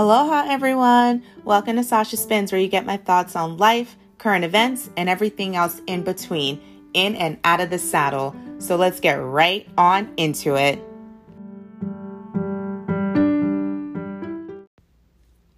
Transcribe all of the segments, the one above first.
Aloha, everyone. Welcome to Sasha Spins, where you get my thoughts on life, current events, and everything else in between, in and out of the saddle. So let's get right on into it.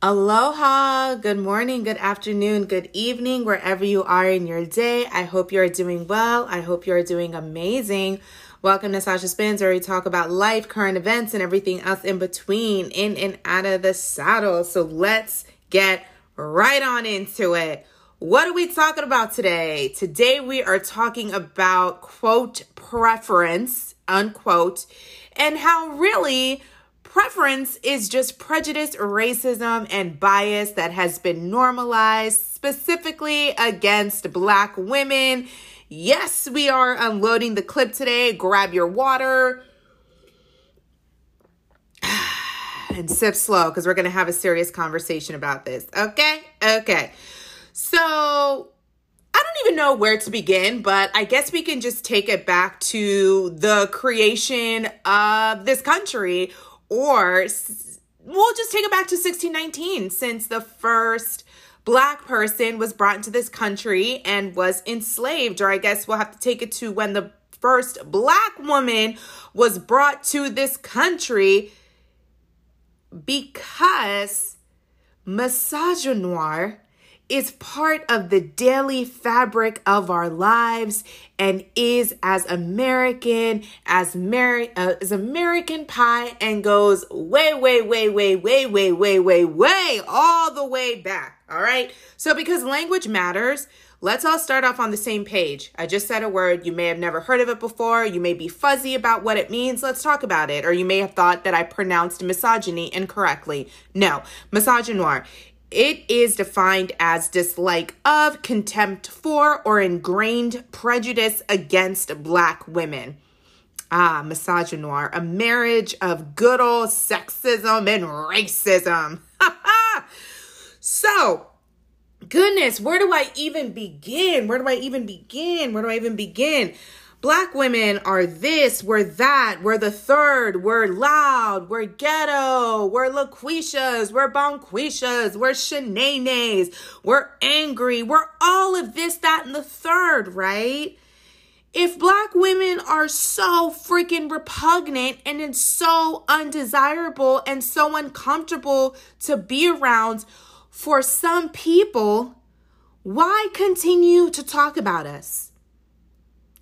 Aloha, good morning, good afternoon, good evening, wherever you are in your day. I hope you are doing well. I hope you are doing amazing. Welcome to Sasha Spins, where we talk about life, current events, and everything else in between, in and out of the saddle. So let's get right on into it. What are we talking about today? Today we are talking about quote preference, unquote, and how really preference is just prejudice, racism, and bias that has been normalized specifically against black women Yes, we are unloading the clip today. Grab your water and sip slow because we're going to have a serious conversation about this. Okay? Okay. So, I don't even know where to begin, but I guess we can just take it back to the creation of this country, or we'll just take it back to 1619 since the first black person was brought into this country and was enslaved, or I guess we'll have to take it to when the first black woman was brought to this country because misogynoir is part of the daily fabric of our lives and is as American as Mary uh, as American pie and goes way way way way way way way way way all the way back. All right? So because language matters, Let's all start off on the same page. I just said a word. You may have never heard of it before. You may be fuzzy about what it means. Let's talk about it. Or you may have thought that I pronounced misogyny incorrectly. No, misogynoir it is defined as dislike of, contempt for, or ingrained prejudice against black women. Ah, misogynoir, a marriage of good old sexism and racism. so, goodness, where do I even begin? Where do I even begin? Where do I even begin? Black women are this, we're that, we're the third, we're loud, we're ghetto, we're LaQuishas, we're Bonquishas, we're Shanae's, we're angry, we're all of this, that, and the third, right? If black women are so freaking repugnant and it's so undesirable and so uncomfortable to be around for some people, why continue to talk about us?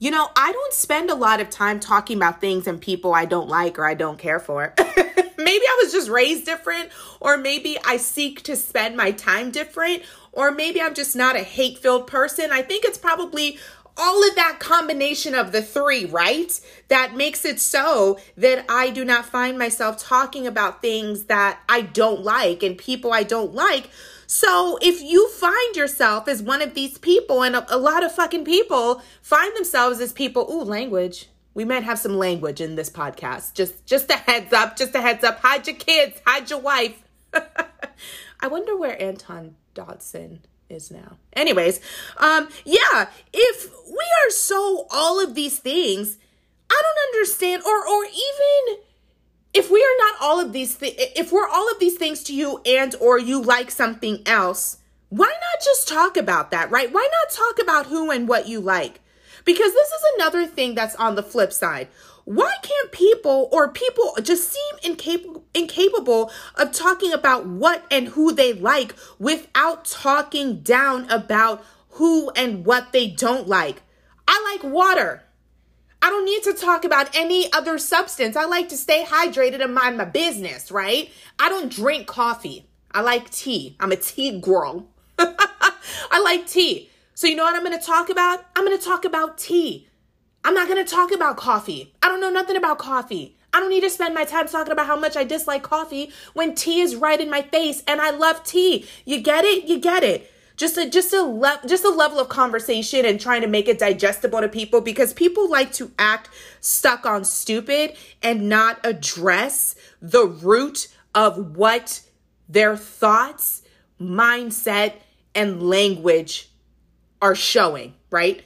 You know, I don't spend a lot of time talking about things and people I don't like or I don't care for. maybe I was just raised different, or maybe I seek to spend my time different, or maybe I'm just not a hate filled person. I think it's probably all of that combination of the three, right? That makes it so that I do not find myself talking about things that I don't like and people I don't like so if you find yourself as one of these people, and a, a lot of fucking people find themselves as people, ooh, language. We might have some language in this podcast. Just just a heads up, just a heads up. Hide your kids, hide your wife. I wonder where Antoine Dodson is now. Anyways, um, yeah, if we are so all of these things, I don't understand, or or even if we are not all of these if we're all of these things to you and or you like something else why not just talk about that right? Why not talk about who and what you like? Because this is another thing that's on the flip side. Why can't people or people just seem incapable incapable of talking about what and who they like without talking down about who and what they don't like? I like water I don't need to talk about any other substance. I like to stay hydrated and mind my business, right? I don't drink coffee. I like tea. I'm a tea girl. I like tea. So, you know what I'm going to talk about? I'm going to talk about tea. I'm not going to talk about coffee. I don't know nothing about coffee. I don't need to spend my time talking about how much I dislike coffee when tea is right in my face and I love tea. You get it? You get it just a just a le- just a level of conversation and trying to make it digestible to people because people like to act stuck on stupid and not address the root of what their thoughts, mindset, and language are showing, right?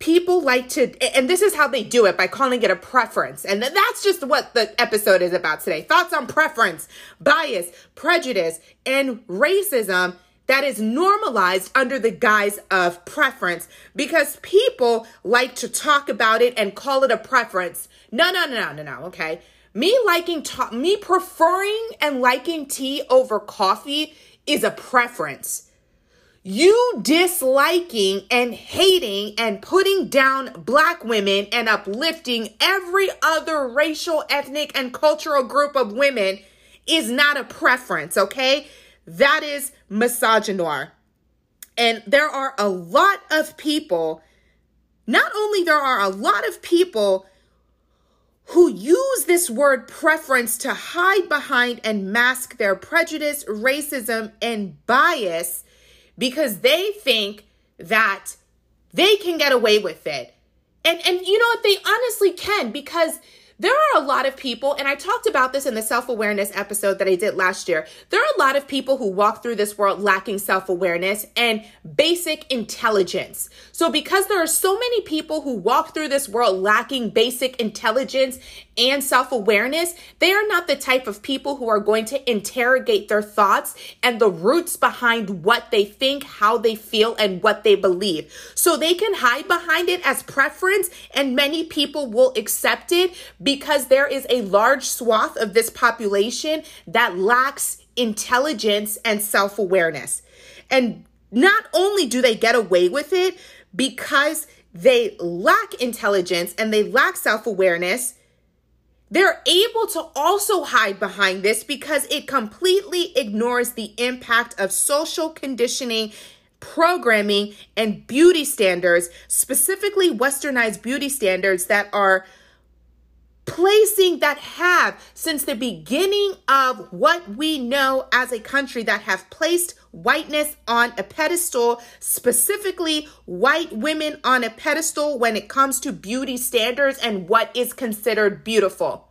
people like to, and this is how they do it by calling it a preference. And that's just what the episode is about today. Thoughts on preference, bias, prejudice, and racism that is normalized under the guise of preference because people like to talk about it and call it a preference. No, no, no, no, no, no, okay? Me liking, to- me preferring and liking tea over coffee is a preference. You disliking and hating and putting down black women and uplifting every other racial, ethnic, and cultural group of women is not a preference, okay? That is misogynoir. And there are a lot of people, not only there are a lot of people who use this word preference to hide behind and mask their prejudice, racism, and bias because they think that they can get away with it. And and you know what they honestly can because there are a lot of people, and I talked about this in the self awareness episode that I did last year. There are a lot of people who walk through this world lacking self awareness and basic intelligence. So, because there are so many people who walk through this world lacking basic intelligence and self awareness, they are not the type of people who are going to interrogate their thoughts and the roots behind what they think, how they feel, and what they believe. So, they can hide behind it as preference, and many people will accept it because there is a large swath of this population that lacks intelligence and self awareness. And not only do they get away with it because they lack intelligence and they lack self awareness, they're able to also hide behind this because it completely ignores the impact of social conditioning programming and beauty standards, specifically westernized beauty standards that are placing that have since the beginning of what we know as a country that have placed whiteness on a pedestal, specifically white women on a pedestal when it comes to beauty standards and what is considered beautiful.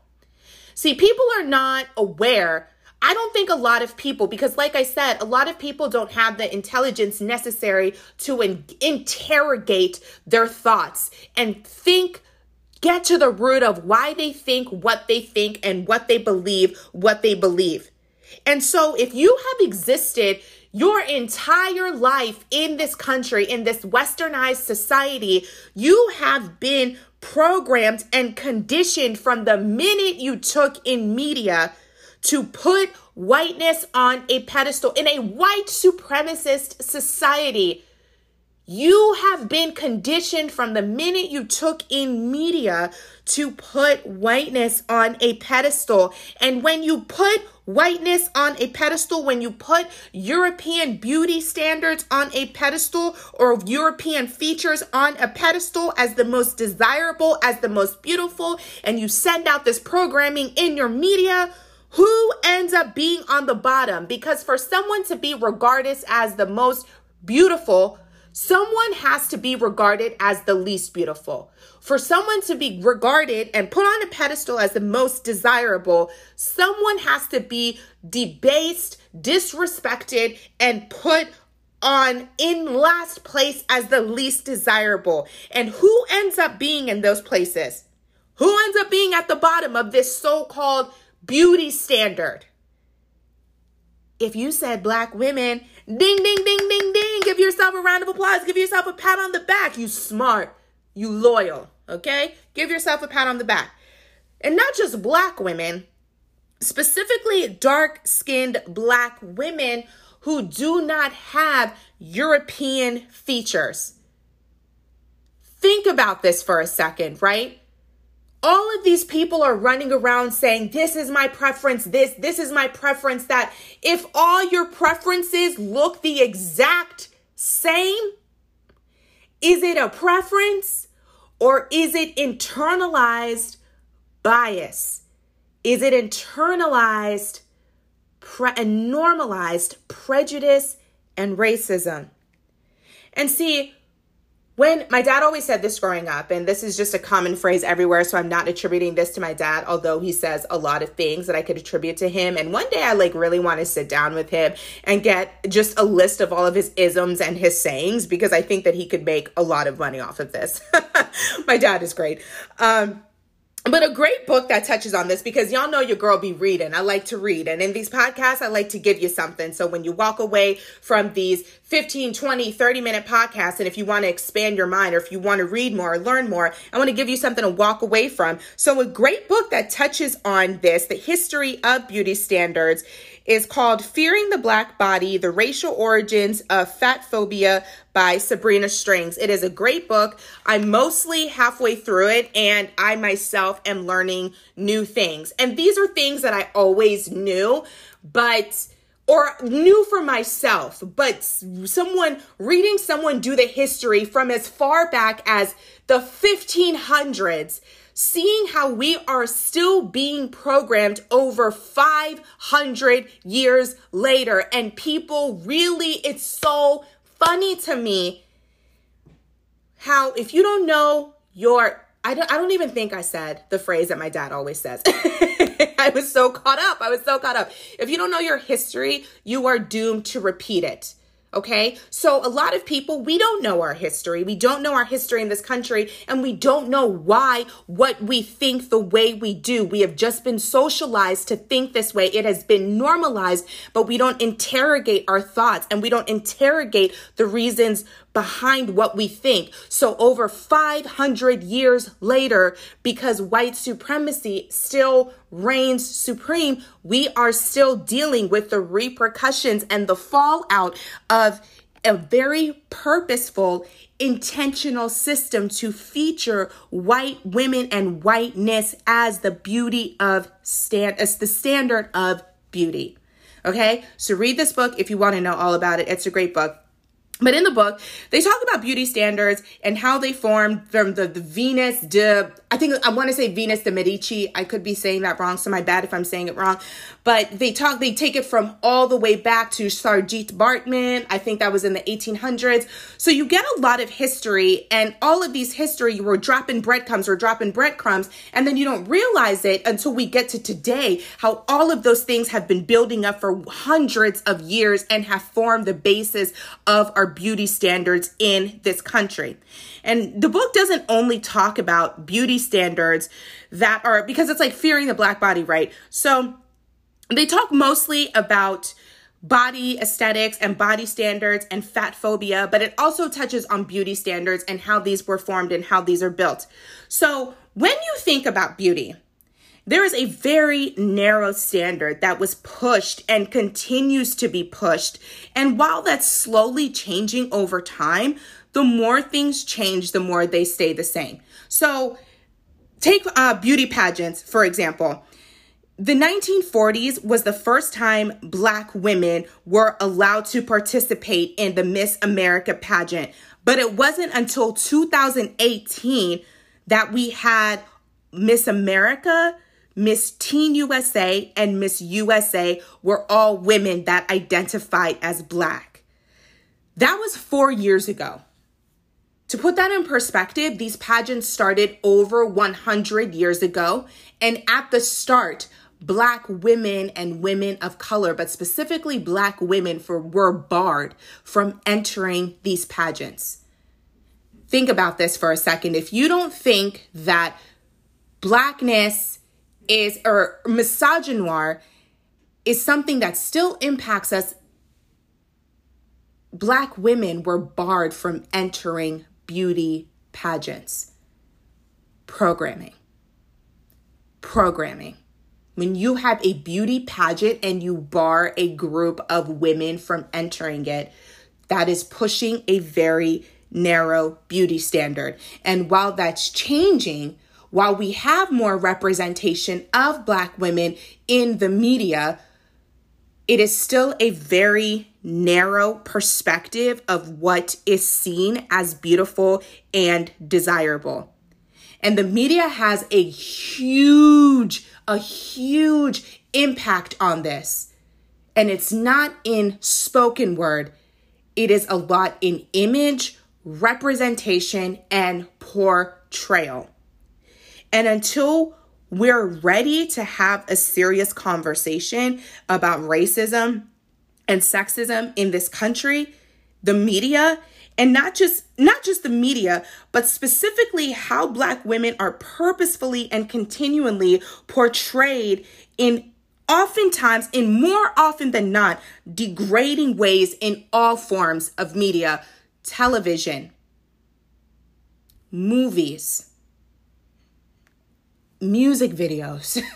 See, people are not aware. I don't think a lot of people, because like I said, a lot of people don't have the intelligence necessary to in- interrogate their thoughts and think get to the root of why they think what they think and what they believe what they believe. And so if you have existed your entire life in this country, in this westernized society, you have been programmed and conditioned from the minute you took in media to put whiteness on a pedestal in a white supremacist society you have been conditioned from the minute you took in media to put whiteness on a pedestal. And when you put whiteness on a pedestal, when you put European beauty standards on a pedestal or European features on a pedestal as the most desirable, as the most beautiful, and you send out this programming in your media, who ends up being on the bottom? Because for someone to be regarded as the most beautiful, someone has to be regarded as the least beautiful. For someone to be regarded and put on a pedestal as the most desirable, someone has to be debased, disrespected, and put on in last place as the least desirable. And who ends up being in those places? Who ends up being at the bottom of this so called beauty standard? If you said black women Ding, ding, ding, ding, ding. Give yourself a round of applause. Give yourself a pat on the back. You smart. You loyal. Okay? Give yourself a pat on the back. And not just black women, specifically dark skinned black women who do not have European features. Think about this for a second, right? all of these people are running around saying this is my preference this this is my preference that if all your preferences look the exact same? Is it a preference or is it internalized bias? Is it internalized pre- and normalized prejudice and racism? And see when my dad always said this growing up, and this is just a common phrase everywhere, so I'm not attributing this to my dad, although he says a lot of things that I could attribute to him. And one day I like really want to sit down with him and get just a list of all of his isms and his sayings because I think that he could make a lot of money off of this. my dad is great. Um, but a great book that touches on this because y'all know your girl be reading. I like to read. And in these podcasts, I like to give you something. So when you walk away from these 15, 20, 30 minute podcasts, and if you want to expand your mind or if you want to read more or learn more, I want to give you something to walk away from. So a great book that touches on this, the history of beauty standards, is called Fearing the Black Body The Racial Origins of Fat Phobia by Sabrina Strings. It is a great book. I'm mostly halfway through it, and I myself am learning new things. And these are things that I always knew, but or knew for myself, but someone reading someone do the history from as far back as the 1500s seeing how we are still being programmed over 500 years later. And people really, it's so funny to me how if you don't know your I don't I don't even think I said the phrase that my dad always says. I was so caught up. I was so caught up. If you don't know your history, you are doomed to repeat it. Okay. So a lot of people, we don't know our history. We don't know our history in this country and we don't know why what we think the way we do. We have just been socialized to think this way. It has been normalized, but we don't interrogate our thoughts and we don't interrogate the reasons behind what we think. So over 500 years later, because white supremacy still reigns supreme, we are still dealing with the repercussions and the fallout of a very purposeful, intentional system to feature white women and whiteness as the beauty of stand as the standard of beauty. Okay? So read this book if you want to know all about it. It's a great book. But in the book, they talk about beauty standards and how they formed from the, the Venus de, I think I want to say Venus de Medici. I could be saying that wrong, so my bad if I'm saying it wrong. But they talk, they take it from all the way back to Saartjie Baartman. I think that was in the 1800s. So you get a lot of history, and all of these history, you were dropping breadcrumbs, we're dropping breadcrumbs, and then you don't realize it until we get to today, how all of those things have been building up for hundreds of years and have formed the basis of our beauty standards in this country. And the book doesn't only talk about beauty standards that are because it's like fearing the black body, right? So they talk mostly about body aesthetics and body standards and fat phobia, but it also touches on beauty standards and how these were formed and how these are built. So when you think about beauty, there is a very narrow standard that was pushed and continues to be pushed. And while that's slowly changing over time, the more things change, the more they stay the same. So, take uh, beauty pageants, for example. The 1940s was the first time Black women were allowed to participate in the Miss America pageant, but it wasn't until 2018 that we had Miss America Miss Teen USA and Miss USA were all women that identified as Black. That was four years ago. To put that in perspective, these pageants started over 100 years ago. And at the start, Black women and women of color, but specifically Black women, for, were barred from entering these pageants. Think about this for a second. If you don't think that Blackness is, or misogynoir is something that still impacts us. Black women were barred from entering beauty pageants. Programming. Programming. When you have a beauty pageant and you bar a group of women from entering it, that is pushing a very narrow beauty standard. And while that's changing, while we have more representation of Black women in the media, it is still a very narrow perspective of what is seen as beautiful and desirable. And the media has a huge, a huge impact on this. And it's not in spoken word, it is a lot in image, representation, and portrayal. And until we're ready to have a serious conversation about racism and sexism in this country, the media and not just not just the media but specifically how black women are purposefully and continually portrayed in oftentimes in more often than not degrading ways in all forms of media television movies music videos.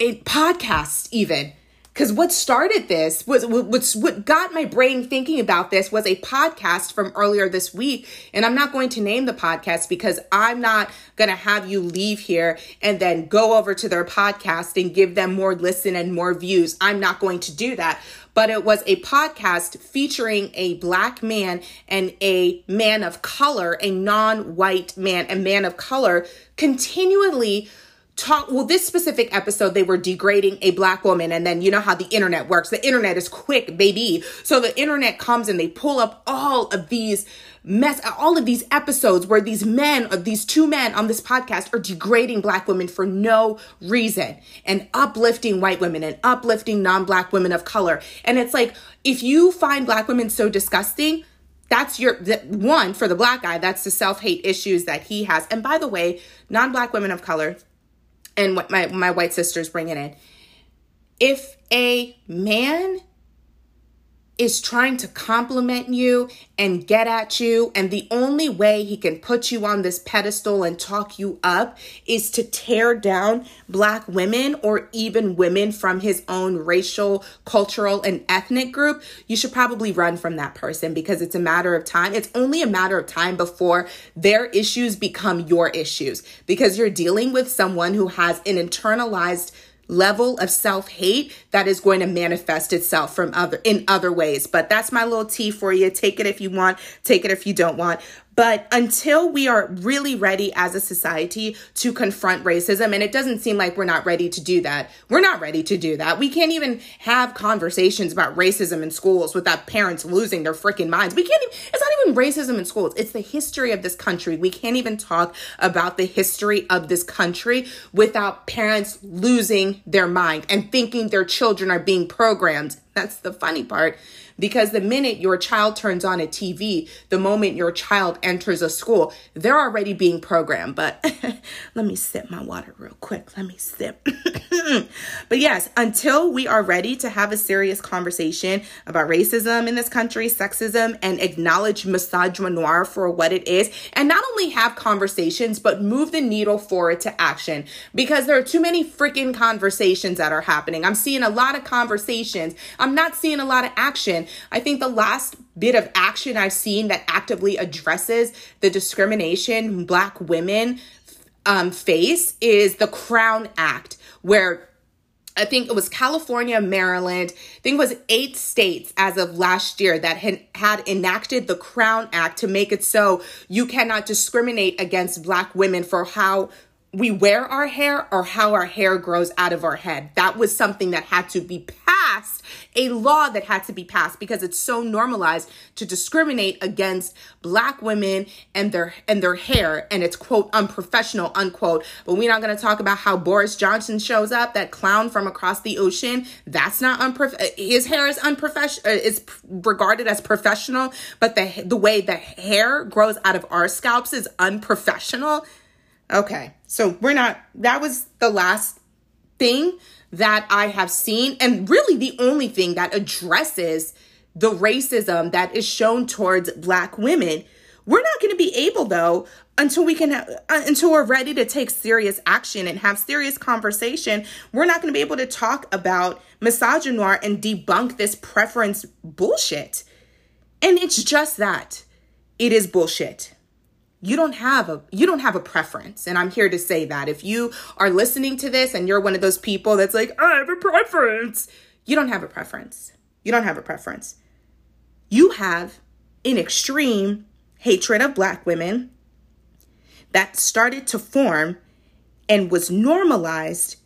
A podcast even. Because what started this was what's what got my brain thinking about this was a podcast from earlier this week. And i'm not going to name the podcast because i'm not going to have you leave here and then go over to their podcast and give them more listen and more views. I'm not going to do that but it was a podcast featuring a black man and a man of color a non-white man a man of color continually talk well this specific episode they were degrading a black woman and then you know how the internet works. The internet is quick baby. So the internet comes and they pull up all of these mess all of these episodes where these men or these two men on this podcast are degrading black women for no reason and uplifting white women and uplifting non-black women of color. And it's like if you find black women so disgusting that's your one for the black guy that's the self-hate issues that he has. And by the way non-black women of color and what my, my white sisters bringing in. If a man is trying to compliment you and get at you, and the only way he can put you on this pedestal and talk you up is to tear down black women or even women from his own racial, cultural, and ethnic group, you should probably run from that person because it's a matter of time. It's only a matter of time before their issues become your issues because you're dealing with someone who has an internalized level of self-hate that is going to manifest itself from other in other ways. But that's my little tea for you. Take it if you want, take it if you don't want. But until we are really ready as a society to confront racism, and it doesn't seem like we're not ready to do that, we're not ready to do that. We can't even have conversations about racism in schools without parents losing their freaking minds. We can't even, it's not even racism in schools, it's the history of this country. We can't even talk about the history of this country without parents losing their mind and thinking their children are being programmed. That's the funny part because the minute your child turns on a TV, the moment your child enters a school, they're already being programmed. But let me sip my water real quick. Let me sip. but yes, until we are ready to have a serious conversation about racism in this country, sexism, and acknowledge misogynoir for what it is, and not only have conversations, but move the needle forward to action because there are too many freaking conversations that are happening. I'm seeing a lot of conversations. I'm not seeing a lot of action. I think the last bit of action I've seen that actively addresses the discrimination Black women um, face is the Crown Act, where I think it was California, Maryland, I think it was eight states as of last year that had, had enacted the Crown Act to make it so you cannot discriminate against Black women for how we wear our hair or how our hair grows out of our head. That was something that had to be passed, a law that had to be passed because it's so normalized to discriminate against black women and their and their hair and it's quote unprofessional unquote. But we're not going to talk about how Boris Johnson shows up, that clown from across the ocean. That's not unprof his hair is unprofessional uh, is regarded as professional, but the the way the hair grows out of our scalps is unprofessional. Okay. So we're not, that was the last thing that I have seen, and really the only thing that addresses the racism that is shown towards Black women. We're not going to be able, though, until we can, uh, until we're ready to take serious action and have serious conversation. We're not going to be able to talk about misogyny and debunk this preference bullshit. And it's just that it is bullshit you don't have a you don't have a preference. And i'm here to say that if you are listening to this and you're one of those people that's like i have a preference you don't have a preference. You don't have a preference. You have an extreme hatred of black women that started to form and was normalized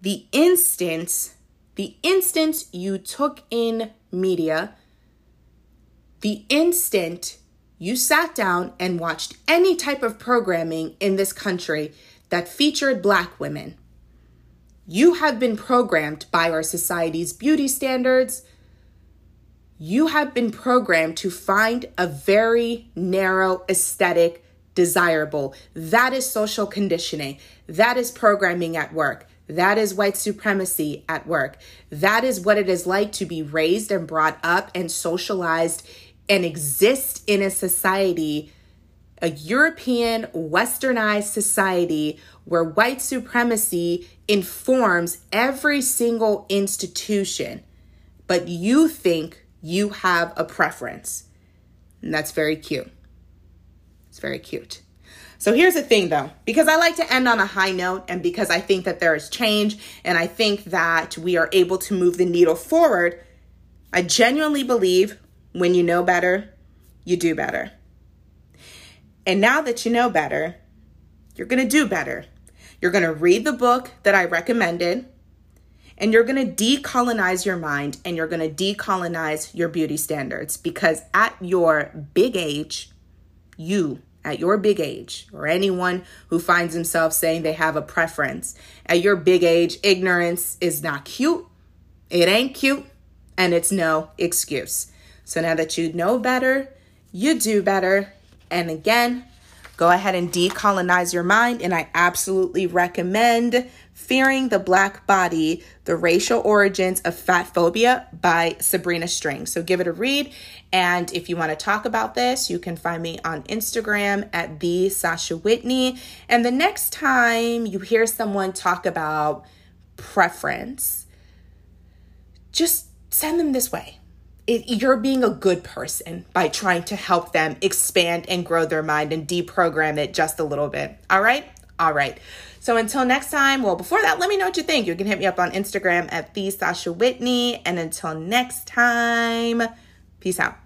the instant the instant you took in media The instant you sat down and watched any type of programming in this country that featured black women, you have been programmed by our society's beauty standards. You have been programmed to find a very narrow aesthetic desirable. That is social conditioning. That is programming at work. That is white supremacy at work. That is what it is like to be raised and brought up and socialized and exist in a society, a European westernized society where white supremacy informs every single institution. But you think you have a preference. And that's very cute. It's very cute. So here's the thing though, because I like to end on a high note and because I think that there is change and I think that we are able to move the needle forward, I genuinely believe when you know better, you do better. And now that you know better, you're going to do better. You're going to read the book that I recommended and you're going to decolonize your mind and you're going to decolonize your beauty standards because at your big age, you at your big age, or anyone who finds himself saying they have a preference, at your big age, ignorance is not cute. It ain't cute, and it's no excuse. So now that you know better, you do better. And again, go ahead and decolonize your mind. And I absolutely recommend Fearing the Black Body The Racial Origins of Fat Phobia by Sabrina String. So give it a read. And if you want to talk about this, you can find me on Instagram at the Sasha Whitney. And the next time you hear someone talk about preference, just send them this way. It, you're being a good person by trying to help them expand and grow their mind and deprogram it just a little bit. All right? All right. So until next time, well, before that, let me know what you think. You can hit me up on Instagram at the Sasha Whitney. And until next time, peace out.